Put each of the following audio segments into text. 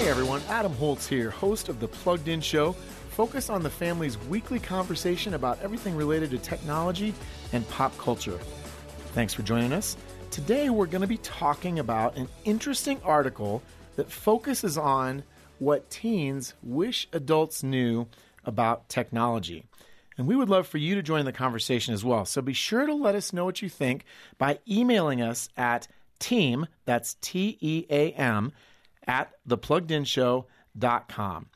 Hey everyone, Adam Holz here, host of the Plugged In Show. Focus on the family's weekly conversation about everything related to technology and pop culture. Thanks for joining us. Today we're going to be talking about an interesting article that focuses on what teens wish adults knew about technology. And we would love for you to join the conversation as well. So be sure to let us know what you think by emailing us at team, that's T E A M, at thepluggedinshow.com.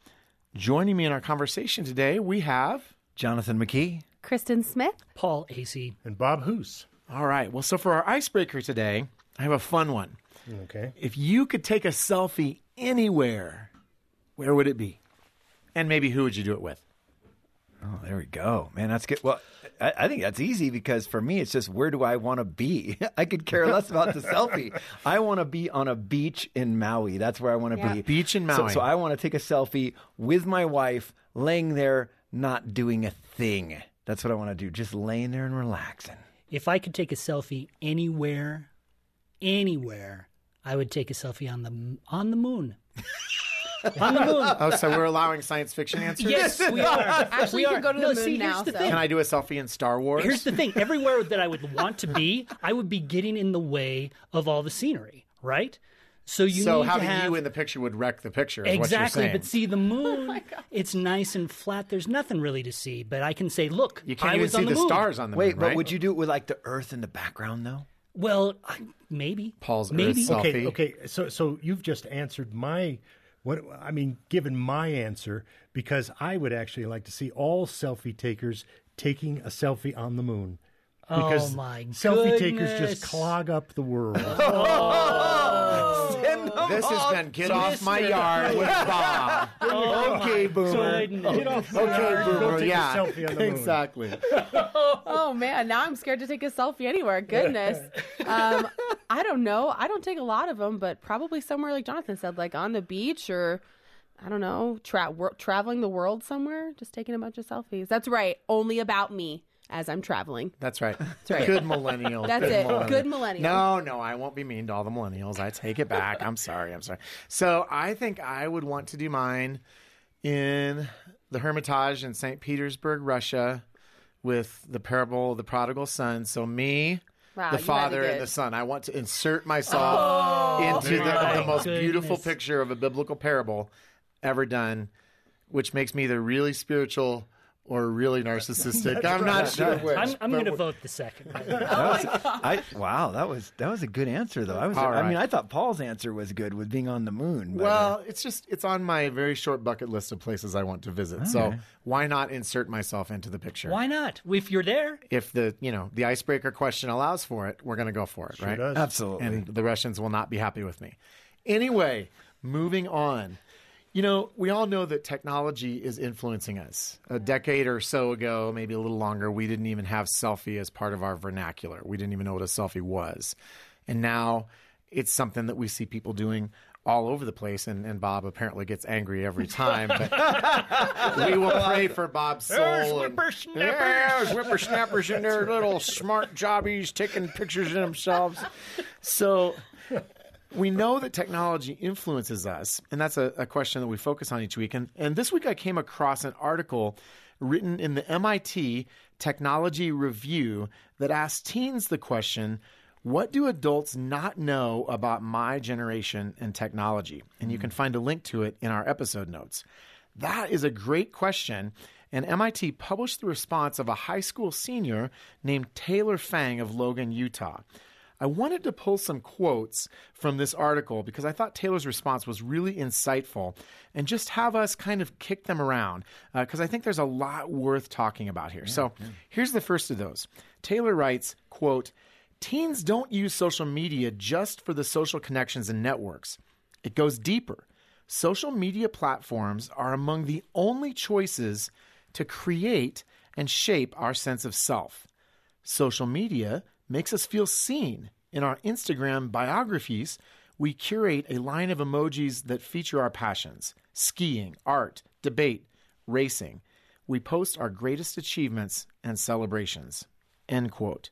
Joining me in our conversation today, we have Jonathan McKee. Kristin Smith. Paul Asay. And Bob Hoose. All right. Well, so for our icebreaker today, I have a fun one. Okay. If you could take a selfie anywhere, where would it be? And maybe who would you do it with? Oh, there we go, man. That's good. Well, I, I think that's easy because for me, it's just where do I want to be? I could care less about the selfie. I want to be on a beach in Maui. That's where I want to Yeah. be. Beach in So, Maui. so I want to take a selfie with my wife, laying there, not doing a thing. That's what I want to do. Just laying there and relaxing. If I could take a selfie anywhere, anywhere, I would take a selfie on the on the moon. on the moon. Oh, so we're allowing science fiction answers? Yes, we are. Actually, we you are. can go to No, the moon see, now, the so- thing. Can I do a selfie in Star Wars? Here's the thing. Everywhere that I would want to be, I would be getting in the way of all the scenery, right? So you so need to having have you in the picture would wreck the picture. Is exactly. What you're saying. But see, the moon, oh it's nice and flat. There's nothing really to see. But I can say, look, you can't I even was see on the, the, moon. stars on the Wait, moon. Wait, but right? would you do it with like the earth in the background though? Well, I- maybe Paul's maybe. Earth selfie. Okay. Okay. So so you've just answered my what I mean, given my answer because I would actually like to see all selfie takers taking a selfie on the moon. Oh because Oh, my selfie takers just clog up the world. This has been Get Off My Yard with Bob. okay, Boomer. Get off Okay, Boomer. Yeah, selfie on the moon. exactly. Oh man, now I'm scared to take a selfie anywhere. Goodness. Um, I don't know. I don't take a lot of them, but probably somewhere like Jonathan said, like on the beach or I don't know, tra- wor- traveling the world somewhere, just taking a bunch of selfies. That's right. Only about me as I'm traveling. That's right. That's right. Good millennial. That's Good it. Good millennial. No, no, I won't be mean to all the millennials. I take it back. I'm sorry. I'm sorry. So I think I would want to do mine in the Hermitage in St. Petersburg, Russia, with the parable of the prodigal son. So me. Wow, the father and the son. I want to insert myself oh, into the, my the most beautiful picture of a biblical parable ever done, which makes me either really spiritual or really narcissistic. I'm not sure which. I'm, I'm going to vote the second. That was, I, wow, that was that was a good answer though. I was All I mean. I thought Paul's answer was good with being on the moon. but, uh, Well, it's just it's on my very short bucket list of places I want to visit. So why not insert myself into the picture? Why not? If you're there, If the you know the icebreaker question allows for it, we're going to go for it, right? does. absolutely. And the Russians will not be happy with me. Anyway, moving on. You know, we all know that technology is influencing us. A decade or so ago, maybe a little longer, we didn't even have selfie as part of our vernacular. We didn't even know what a selfie was. And now it's something that we see people doing all over the place. And, and Bob apparently gets angry every time. But we will pray for Bob's soul. There's and- whippersnappers. Yeah, there's whippersnappers in their little smart jobbies taking pictures of themselves. So we know that technology influences us, and that's a, a question that we focus on each week. And, and this week I came across an article written in the MIT Technology Review that asked teens the question What do adults not know about my generation and technology? And you hmm. can find a link to it in our episode notes. That is a great question. And MIT published the response of a high school senior named Taylor Fang of Logan, Utah. I wanted to pull some quotes from this article because I thought Taylor's response was really insightful and just have us kind of kick them around uh, because I think there's a lot worth talking about here. so here's the first of those. Taylor writes, quote, Teens don't use social media just for the social connections and networks. It goes deeper. Social media platforms are among the only choices to create and shape our sense of self. Social media makes us feel seen. In our Instagram biographies, we curate a line of emojis that feature our passions skiing, art, debate, racing. We post our greatest achievements and celebrations. End quote.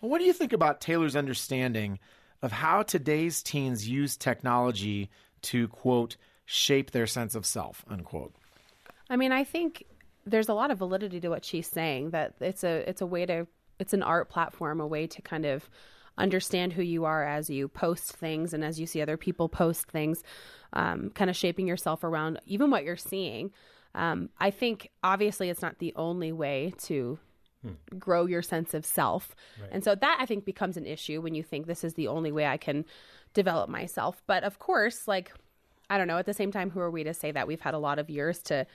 Well, what do you think about Taylor's understanding of how today's teens use technology to, quote, shape their sense of self, unquote. I mean, I think there's a lot of validity to what she's saying that it's a it's a way to it's an art platform, a way to kind of understand who you are as you post things and as you see other people post things, um, kind of shaping yourself around even what you're seeing. Um, I think obviously it's not the only way to grow your sense of self. And so that I think becomes an issue when you think this is the only way I can develop myself. But of course, like, I don't know, at the same time, who are we to say that we've had a lot of years to.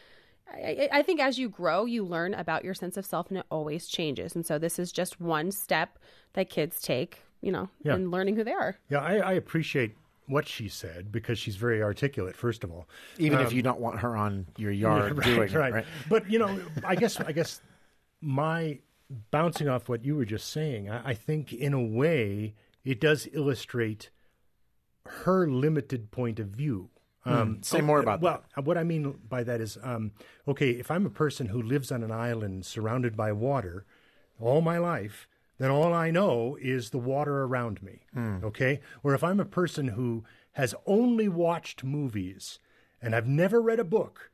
I, I I think as you grow, you learn about your sense of self and it always changes. And so this is just one step that kids take, you know, Yeah. in learning who they are. Yeah, I, I appreciate what she said because she's very articulate. First of all, Even if you don't want her on your yard right, doing right. it, right? But you know, I guess I guess my bouncing off what you were just saying, I, I think in a way it does illustrate her limited point of view. Um, Say more about well, what I mean by that is, um, okay, if I'm a person who lives on an island surrounded by water all my life, then all I know is the water around me. Hmm. Okay? Or if I'm a person who has only watched movies and I've never read a book,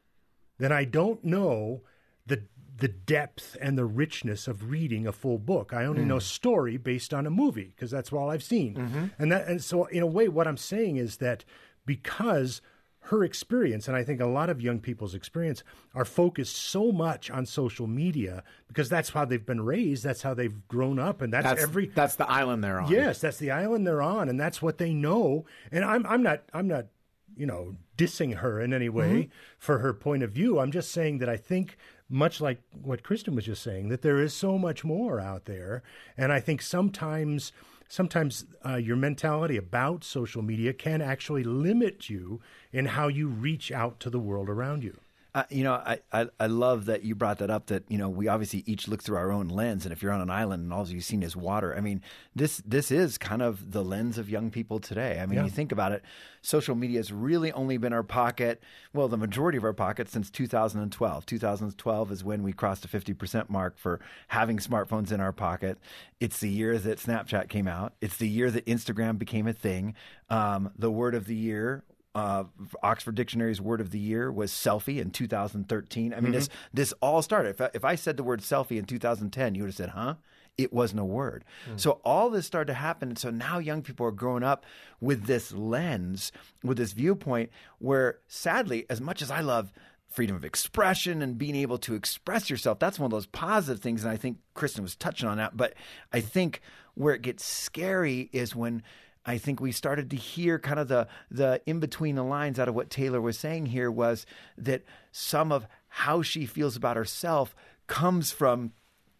then I don't know the the depth and the richness of reading a full book. I only hmm. know story based on a movie because that's all I've seen. Mm-hmm. And that and so in a way what I'm saying is that because her experience and I think a lot of young people's experience are focused so much on social media because that's how they've been raised, that's how they've grown up and that's, That's every that's the island they're on. Yes, that's the island they're on, and that's what they know. And I'm I'm not I'm not you know dissing her in any way mm-hmm. for her point of view. I'm just saying that I think much like what Kristin was just saying that there is so much more out there, and I think sometimes sometimes uh, your mentality about social media can actually limit you in how you reach out to the world around you. Uh, you know, I, I I love that you brought that up. That you know, we obviously each look through our own lens, and if you're on an island and all you've seen is water, I mean, this this is kind of the lens of young people today. I mean, you think about it, social media has really only been our pocket, well, the majority of our pocket since 2012. 2012 is when we crossed the 50% mark for having smartphones in our pocket. It's the year that Snapchat came out. It's the year that Instagram became a thing. Um, the word of the year uh, Oxford Dictionary's word of the year was selfie in 2013. I mean, this this all started. If I, if I said the word selfie in 2010, you would have said, "Huh." It wasn't a word. So all this started to happen. And so now young people are growing up with this lens, with this viewpoint where sadly, as much as I love freedom of expression and being able to express yourself, that's one of those positive things. And I think Kristin was touching on that. But I think where it gets scary is when I think we started to hear kind of the the in between the lines out of what Taylor was saying here was that some of how she feels about herself comes from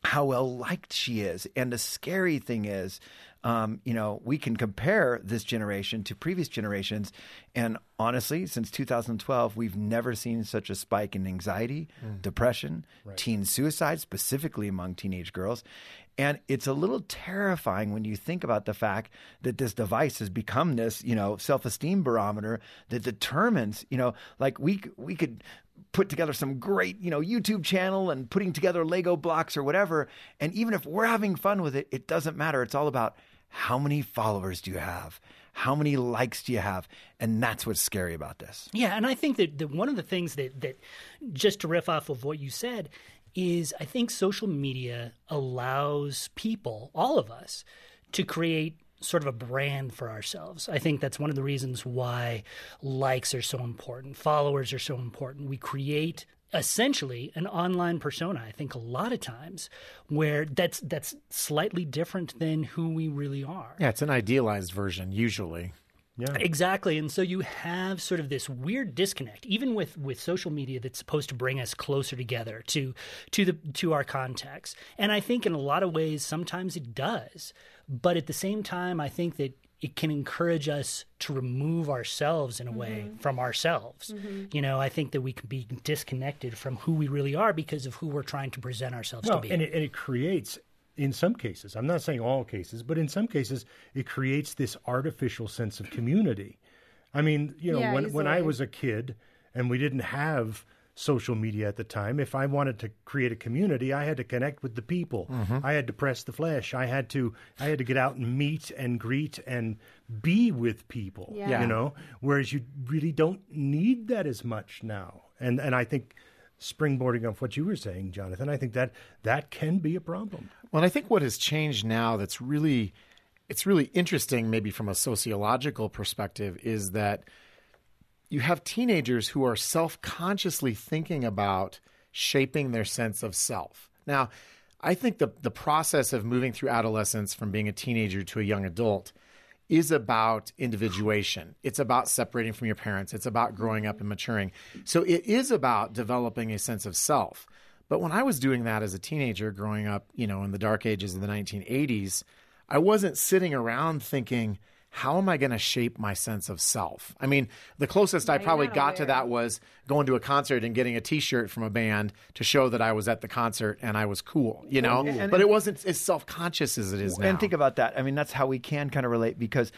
how well liked she is. And the scary thing is, um, you know, we can compare this generation to previous generations. And honestly, since 2012, we've never seen such a spike in anxiety, depression, teen suicide, specifically among teenage girls. And it's a little terrifying when you think about the fact that this device has become this, you know, self-esteem barometer that determines, you know, like we we could put together some great, you know, YouTube channel and putting together Lego blocks or whatever, and even if we're having fun with it, it doesn't matter. It's all about how many followers do you have? How many likes do you have? And that's what's scary about this. Yeah, and I think that, that one of the things that that just to riff off of what you said is I think social media allows people, all of us, to create sort of a brand for ourselves. I think that's one of the reasons why likes are so important, followers are so important. We create essentially an online persona i think a lot of times where that's that's slightly different than who we really are Yeah, it's an idealized version usually. Exactly. And so you have sort of this weird disconnect, even with, with social media that's supposed to bring us closer together to to the to our context. And I think in a lot of ways sometimes it does. But at the same time I think that it can encourage us to remove ourselves in a way mm-hmm. from ourselves. Mm-hmm. You know, I think that we can be disconnected from who we really are because of who we're trying to present ourselves Well, to be. and it, and it creates, in some cases, I'm not saying all cases, but in some cases, it creates this artificial sense of community. I mean, you know, Yeah, when, when I was a kid and we didn't have social media at the time. If I wanted to create a community, I had to connect with the people. Mm-hmm. I had to press the flesh. I had to I had to get out and meet and greet and be with people. Yeah. You know, whereas you really don't need that as much now. And and I think springboarding off what you were saying, Jonathan, I think that that can be a problem. Well, and I think what has changed now that's really it's really interesting maybe from a sociological perspective is that you have teenagers who are self-consciously thinking about shaping their sense of self. Now, I think the the process of moving through adolescence from being a teenager to a young adult is about individuation. It's about separating from your parents. It's about growing up and maturing. So it is about developing a sense of self. But when I was doing that as a teenager growing up, you know, in the dark ages of the 1980s, I wasn't sitting around thinking, how am I going to shape my sense of self? I mean, the closest I probably got to that was going to a concert and getting a T-shirt from a band to show that I was at the concert and I was cool, you know. but it wasn't as self-conscious as it is now. And think about that. I mean, that's how we can kind of relate because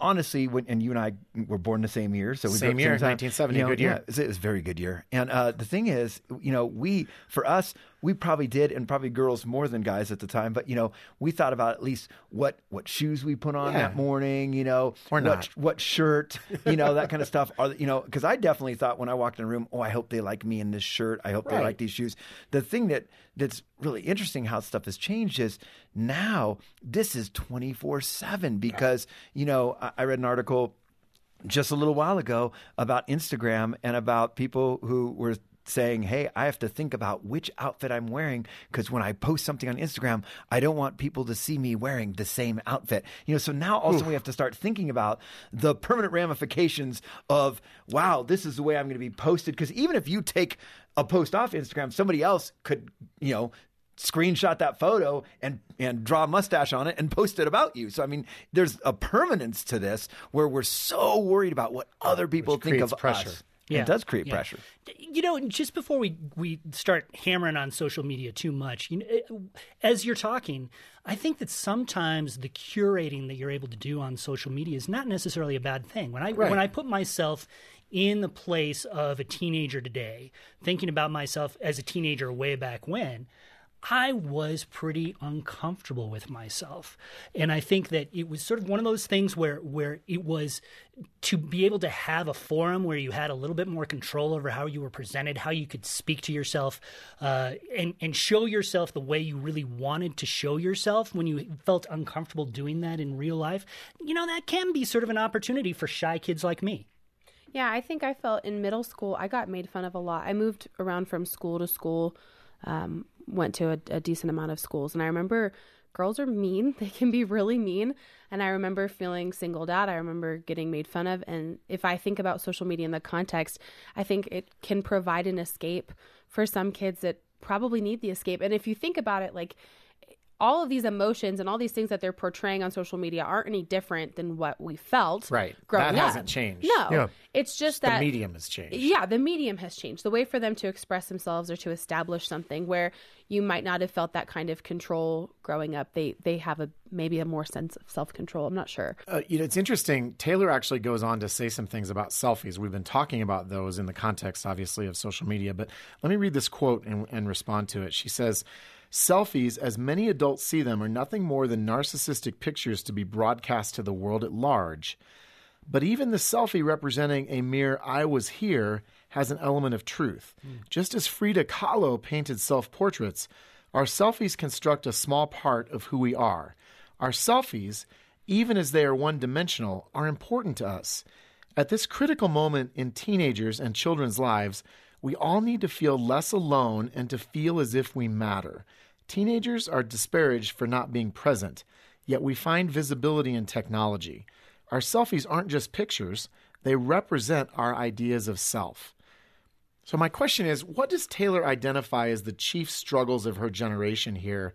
honestly, when and you and I were born the same year, so we Same year, 1970, you know, good year. Yeah, it's, it's a very good year. And uh, the thing is, you know, we for us, we probably did, and probably girls more than guys at the time. But you know, we thought about at least what what shoes we put on Yeah. that morning. You know, Or what, not. what shirt, you know, that kind of stuff. Are you know? Because I definitely thought when I walked in a room, oh, I hope they like me in this shirt. I hope they like these shoes. The thing that that's really interesting how stuff has changed is now this is twenty four seven because you know I, I read an article just a little while ago about Instagram and about people who were saying, "Hey, I have to think about which outfit I'm wearing because when I post something on Instagram, I don't want people to see me wearing the same outfit." You know, so now also we have to start thinking about the permanent ramifications of, "Wow, this is the way I'm going to be posted." Because even if you take a post off Instagram, somebody else could, you know, screenshot that photo and and draw a mustache on it and post it about you. So I mean, there's a permanence to this where we're so worried about what other people think of pressure. us. Yeah. It does create Yeah. pressure. You know, just before we we start hammering on social media too much, you know, it- uh, as you're talking, I think that sometimes the curating that you're able to do on social media is not necessarily a bad thing. When I Right. when I put myself in the place of a teenager today, thinking about myself as a teenager way back when, I was pretty uncomfortable with myself. And I think that it was sort of one of those things where where it was to be able to have a forum where you had a little bit more control over how you were presented, how you could speak to yourself, uh, and and show yourself the way you really wanted to show yourself when you felt uncomfortable doing that in real life. You know that can be sort of an opportunity for shy kids like me. Yeah, I think I felt in middle school, I got made fun of a lot. I moved around from school to school, um, went to a, a decent amount of schools. And I remember girls are mean. They can be really mean. And I remember feeling singled out. I remember getting made fun of. And if I think about social media in the context, I think it can provide an escape for some kids that probably need the escape. And if you think about it, like, all of these emotions and all these things that they're portraying on social media aren't any different than what we felt. Right. Growing That up. hasn't changed. No. Yeah. It's just that the medium has changed. yeah, the medium has changed. The way for them to express themselves or to establish something where you might not have felt that kind of control growing up. They they have a maybe a more sense of self control. I'm not sure. Uh, you know, it's interesting. Taylor actually goes on to say some things about selfies. We've been talking about those in the context, obviously, of social media. But let me read this quote and, and respond to it. She says, Selfies, as many adults see them, are nothing more than narcissistic pictures to be broadcast to the world at large. But even the selfie representing a mere I was here has an element of truth. Hmm. Just as Frida Kahlo painted self portraits, our selfies construct a small part of who we are. Our selfies, even as they are one dimensional, are important to us. At this critical moment in teenagers and children's lives, we all need to feel less alone and to feel as if we matter. Teenagers are disparaged for not being present, yet we find visibility in technology. Our selfies aren't just pictures, they represent our ideas of self. So, my question is what does Taylor identify as the chief struggles of her generation here?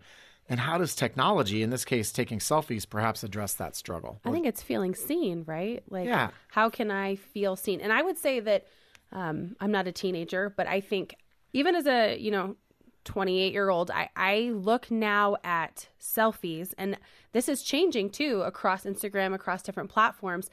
And how does technology, in this case taking selfies, perhaps address that struggle? I think it's feeling seen, right? Like, Yeah. how can I feel seen? And I would say that um, I'm not a teenager, but I think even as a you know 28 year old, I, I look now at selfies, and this is changing too across Instagram, across different platforms.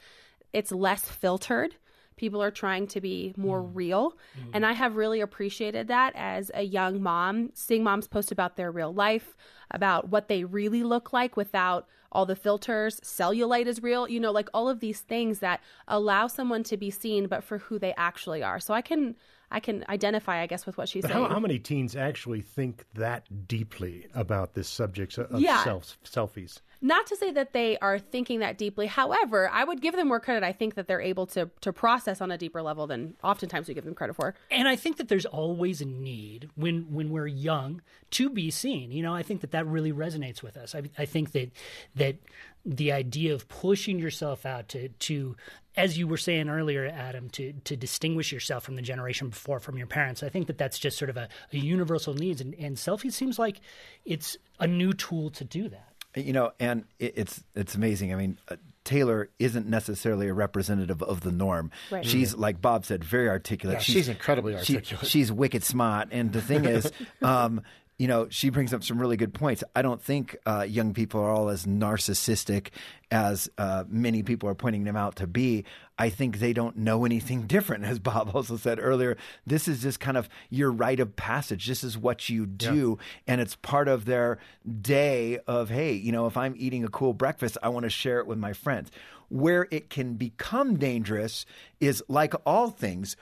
It's less filtered. People are trying to be more mm. real. Mm. And I have really appreciated that as a young mom, seeing moms post about their real life, about what they really look like without all the filters, cellulite is real, you know, like all of these things that allow someone to be seen but for who they actually are. So I can I can identify, I guess, with what she's But saying. how, how many teens actually think that deeply about this subject of Yeah. self, selfies? Not to say that they are thinking that deeply. However, I would give them more credit. I think that they're able to to process on a deeper level than oftentimes we give them credit for. And I think that there's always a need when when we're young to be seen. You know, I think that that really resonates with us. I, I think that that the idea of pushing yourself out to to as you were saying earlier, Adam, to to distinguish yourself from the generation before, from your parents. I think that that's just sort of a, a universal needs, and, and selfie seems like it's a new tool to do that. You know, and it, it's it's amazing. I mean, uh, Taylor isn't necessarily a representative of the norm. Right. She's like Bob said, very articulate. Yeah, she's incredibly she- articulate. she's wicked smart, and the thing is, um, you know, she brings up some really good points. I don't think uh, young people are all as narcissistic as uh, many people are pointing them out to be. I think they don't know anything different, as Bob also said earlier. This is just kind of your rite of passage. This is what you do, and it's part of their day of hey, you know, if I'm eating a cool breakfast, I want to share it with my friends. Where it can become dangerous is like all things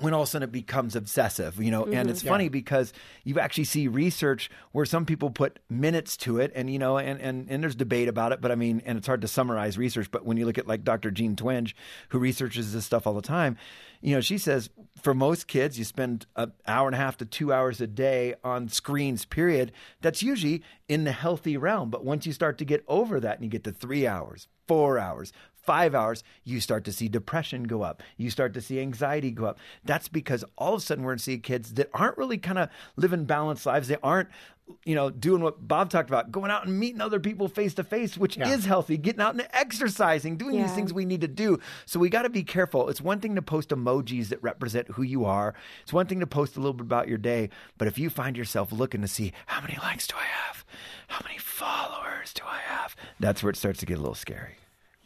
when all of a sudden it becomes obsessive, you know, and mm-hmm. it's funny because you actually see research where some people put minutes to it and, you know, and, and, and there's debate about it, but I mean, and it's hard to summarize research, but when you look at like Dr. Jean Twenge, who researches this stuff all the time, you know, she says for most kids, you spend an hour and a half to two hours a day on screens, period. That's usually in the healthy realm. But once you start to get over that and you get to three hours, four hours, five hours, you start to see depression go up. You start to see anxiety go up. That's because all of a sudden we're going to see kids that aren't really kind of living balanced lives. They aren't, you know, doing what Bob talked about, going out and meeting other people face to face, which is healthy, getting out and exercising, doing these things we need to do. So we got to be careful. It's one thing to post emojis that represent who you are. It's one thing to post a little bit about your day. But if you find yourself looking to see how many likes do I have? How many followers do I have? That's where it starts to get a little scary.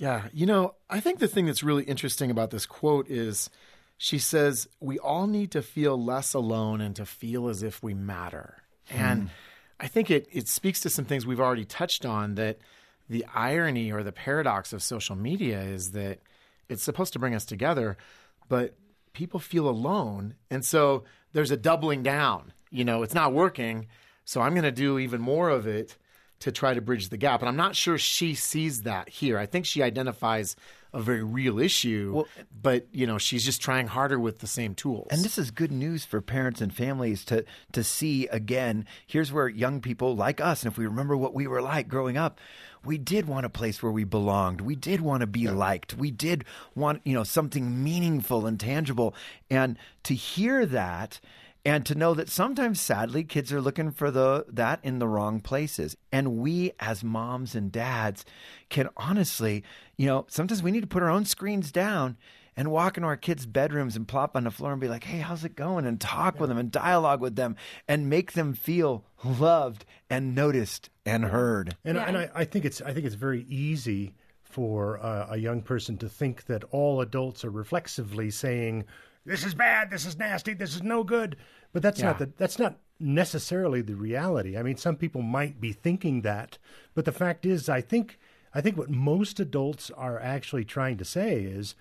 Yeah. You know, I think the thing that's really interesting about this quote is she says, We all need to feel less alone and to feel as if we matter. Hmm. And I think it, it speaks to some things we've already touched on that the irony or the paradox of social media is that it's supposed to bring us together, but people feel alone. And so there's a doubling down. You know, it's not working. So I'm going to do even more of it to try to bridge the gap. And I'm not sure she sees that here. I think she identifies a very real issue, but you know, she's just trying harder with the same tools. And this is good news for parents and families to to see again. Here's where young people like us, and if we remember what we were like growing up, we did want a place where we belonged. We did want to be liked. We did want, you know, something meaningful and tangible. And to hear that and to know that sometimes sadly kids are looking for the that in the wrong places and we as moms and dads can honestly you know sometimes we need to put our own screens down and walk into our kids' bedrooms and plop on the floor and be like, hey, how's it going? And talk with them and dialogue with them and make them feel loved and noticed and heard. And, Yeah. and I, I think it's I think it's very easy for uh, a young person to think that all adults are reflexively saying, "This is bad. This is nasty. This is no good." But that's not the that's not necessarily the reality. I mean, some people might be thinking that, but the fact is, I think I think what most adults are actually trying to say is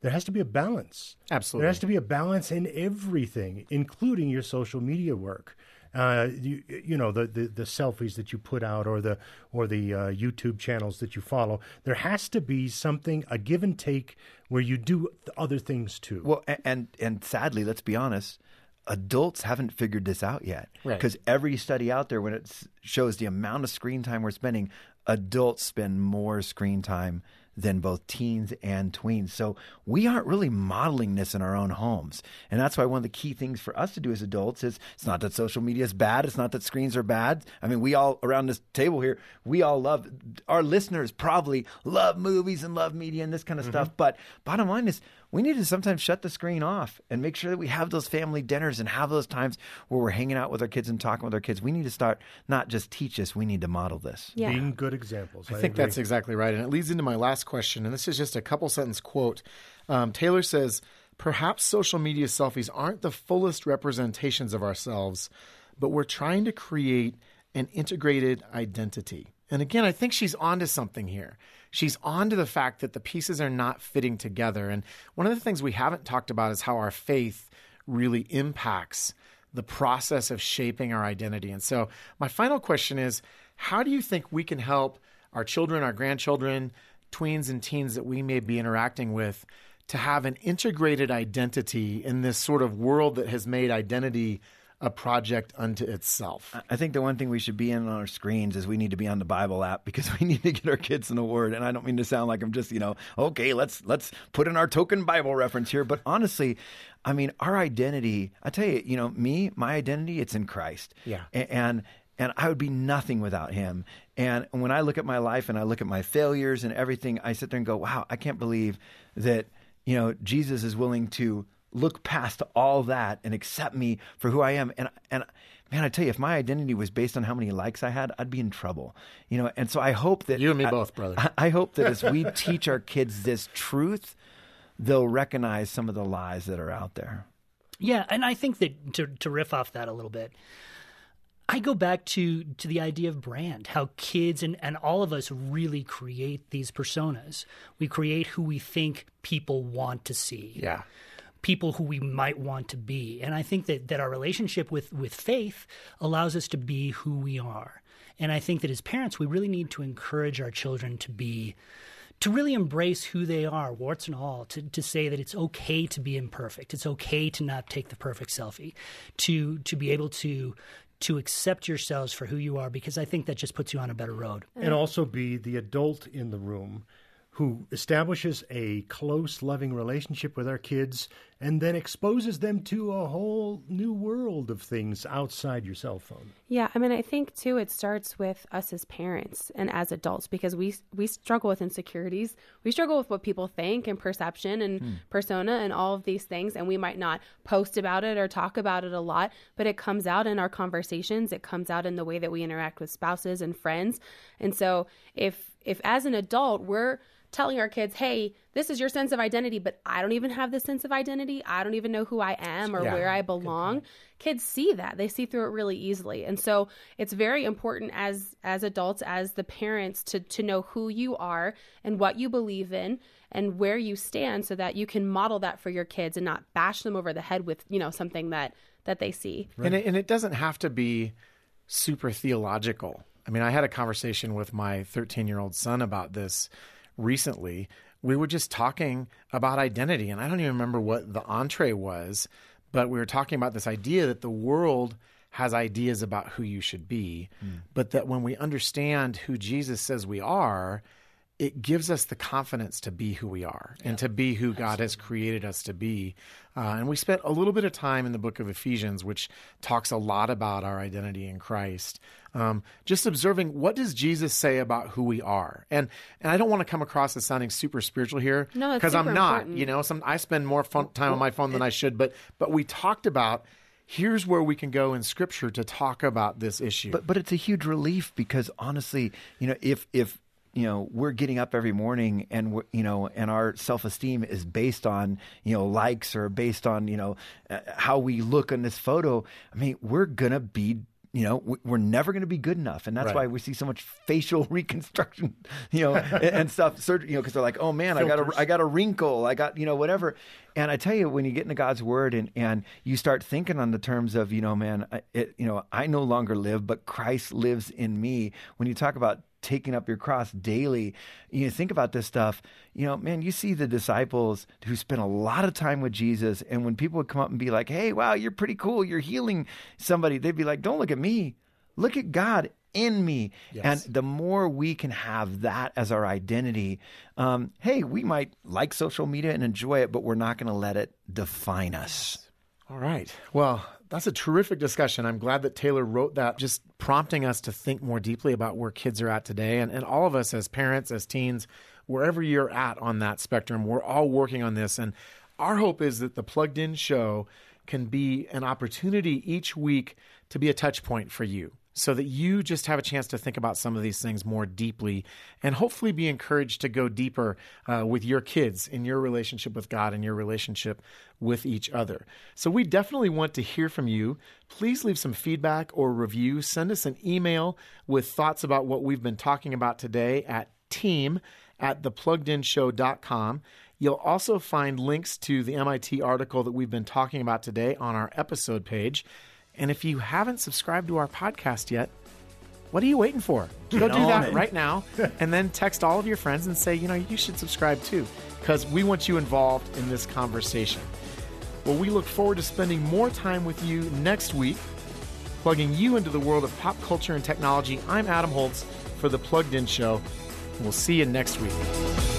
there has to be a balance. Absolutely. There has to be a balance in everything, including your social media work. Uh, you, you know the, the, the selfies that you put out, or the or the uh, YouTube channels that you follow. There has to be something, a give and take, where you do th- other things too. Well, a- and and sadly, let's be honest, adults haven't figured this out yet. Right. Because every study out there, when it shows the amount of screen time we're spending, adults spend more screen time than both teens and tweens. So we aren't really modeling this in our own homes. And that's why one of the key things for us to do as adults is it's not that social media is bad. It's not that screens are bad. I mean, we all around this table here, we all love, our listeners probably love movies and love media and this kind of mm-hmm. stuff. But bottom line is, we need to sometimes shut the screen off and make sure that we have those family dinners and have those times where we're hanging out with our kids and talking with our kids. We need to start not just teach us, we need to model this. Yeah. Being good examples. I think agree. that's exactly right. And it leads into my last question, and this is just a couple sentence quote. Um, Taylor says, Perhaps social media selfies aren't the fullest representations of ourselves, but we're trying to create an integrated identity. And again, I think she's onto something here. She's onto the fact that the pieces are not fitting together. And one of the things we haven't talked about is how our faith really impacts the process of shaping our identity. And so, my final question is how do you think we can help our children, our grandchildren, tweens, and teens that we may be interacting with to have an integrated identity in this sort of world that has made identity a project unto itself. I think the one thing we should be in on our screens is we need to be on the Bible app because we need to get our kids in the Word. And I don't mean to sound like I'm just you know okay let's let's put in our token Bible reference here, but honestly, I mean our identity. I tell you, you know me, my identity it's in Christ. Yeah, and and I would be nothing without him. And when I look at my life and I look at my failures and everything, I sit there and go, wow, I can't believe that you know Jesus is willing to look past all that and accept me for who I am. And and man, I tell you, if my identity was based on how many likes I had, I'd be in trouble. You know, and so I hope that you and me I, both, brother. I, I hope that as we teach our kids this truth, they'll recognize some of the lies that are out there. Yeah, and I think that to to riff off that a little bit, I go back to to the idea of brand, how kids and, and all of us really create these personas. We create who we think people want to see. Yeah. People who we might want to be. And I think that, that our relationship with, with faith allows us to be who we are. And I think that as parents, we really need to encourage our children to be to really embrace who they are, warts and all, to, to say that it's okay to be imperfect. It's okay to not take the perfect selfie, to to be able to to accept yourselves for who you are because I think that just puts you on a better road. And also be the adult in the room who establishes a close, loving relationship with our kids and then exposes them to a whole new world of things outside your cell phone. Yeah, I mean, I think too it starts with us as parents and as adults because we we struggle with insecurities. We struggle with what people think and perception and hmm. persona and all of these things and we might not post about it or talk about it a lot, but it comes out in our conversations, it comes out in the way that we interact with spouses and friends. And so if if as an adult we're telling our kids, hey, this is your sense of identity, but I don't even have this sense of identity. I don't even know who I am or yeah, where I belong. Kids see that. They see through it really easily. And so it's very important as as adults, as the parents to to know who you are and what you believe in and where you stand so that you can model that for your kids and not bash them over the head with, you know, something that that they see. Right. And it, and it doesn't have to be super theological. I mean, I had a conversation with my 13 year old son about this recently, we were just talking about identity. And I don't even remember what the entree was, but we were talking about this idea that the world has ideas about who you should be, mm. but that when we understand who Jesus says we are, it gives us the confidence to be who we are and to be who God has created us to be. Uh, and we spent a little bit of time in the book of Ephesians, which talks a lot about our identity in Christ. Um, just observing what does Jesus say about who we are, and and I don't want to come across as sounding super spiritual here, no, because I'm not. Important. You know, some I spend more fun, time on my phone than I should, but but we talked about here's where we can go in scripture to talk about this issue. But but it's a huge relief because honestly, you know, if if you know we're getting up every morning and you know and our self-esteem is based on you know likes or based on you know uh, how we look in this photo i mean we're gonna be you know we're never going to be good enough and that's right. why we see so much facial reconstruction you know and, and, stuff surgery you know because they're like oh man Filters. i got a i got a wrinkle i got you know whatever and i tell you when you get into god's word and and you start thinking on the terms of you know man it, you know i no longer live but christ lives in me when you talk about taking up your cross daily. You think about this stuff, you know, man, you see the disciples who spent a lot of time with Jesus. And when people would come up and be like, hey, wow, you're pretty cool, you're healing somebody, they'd be like, don't look at me, look at God in me. Yes. And the more we can have that as our identity, um, hey, we might like social media and enjoy it, but we're not going to let it define us. All right. Well, that's a terrific discussion. I'm glad that Taylor wrote that, just prompting us to think more deeply about where kids are at today. And, and all of us as parents, as teens, wherever you're at on that spectrum, we're all working on this. And our hope is that the Plugged In show can be an opportunity each week to be a touch point for you so that you just have a chance to think about some of these things more deeply and hopefully be encouraged to go deeper uh, with your kids in your relationship with God and your relationship with each other. So we definitely want to hear from you. Please leave some feedback or review. Send us an email with thoughts about what we've been talking about today at team at thepluggedinshow.com. You'll also find links to the MIT article that we've been talking about today on our episode page. And if you haven't subscribed to our podcast yet, what are you waiting for? Go do that right now and then text all of your friends and say, you know, you should subscribe too, because we want you involved in this conversation. Well, we look forward to spending more time with you next week, plugging you into the world of pop culture and technology. I'm Adam Holz for The Plugged In Show. We'll see you next week.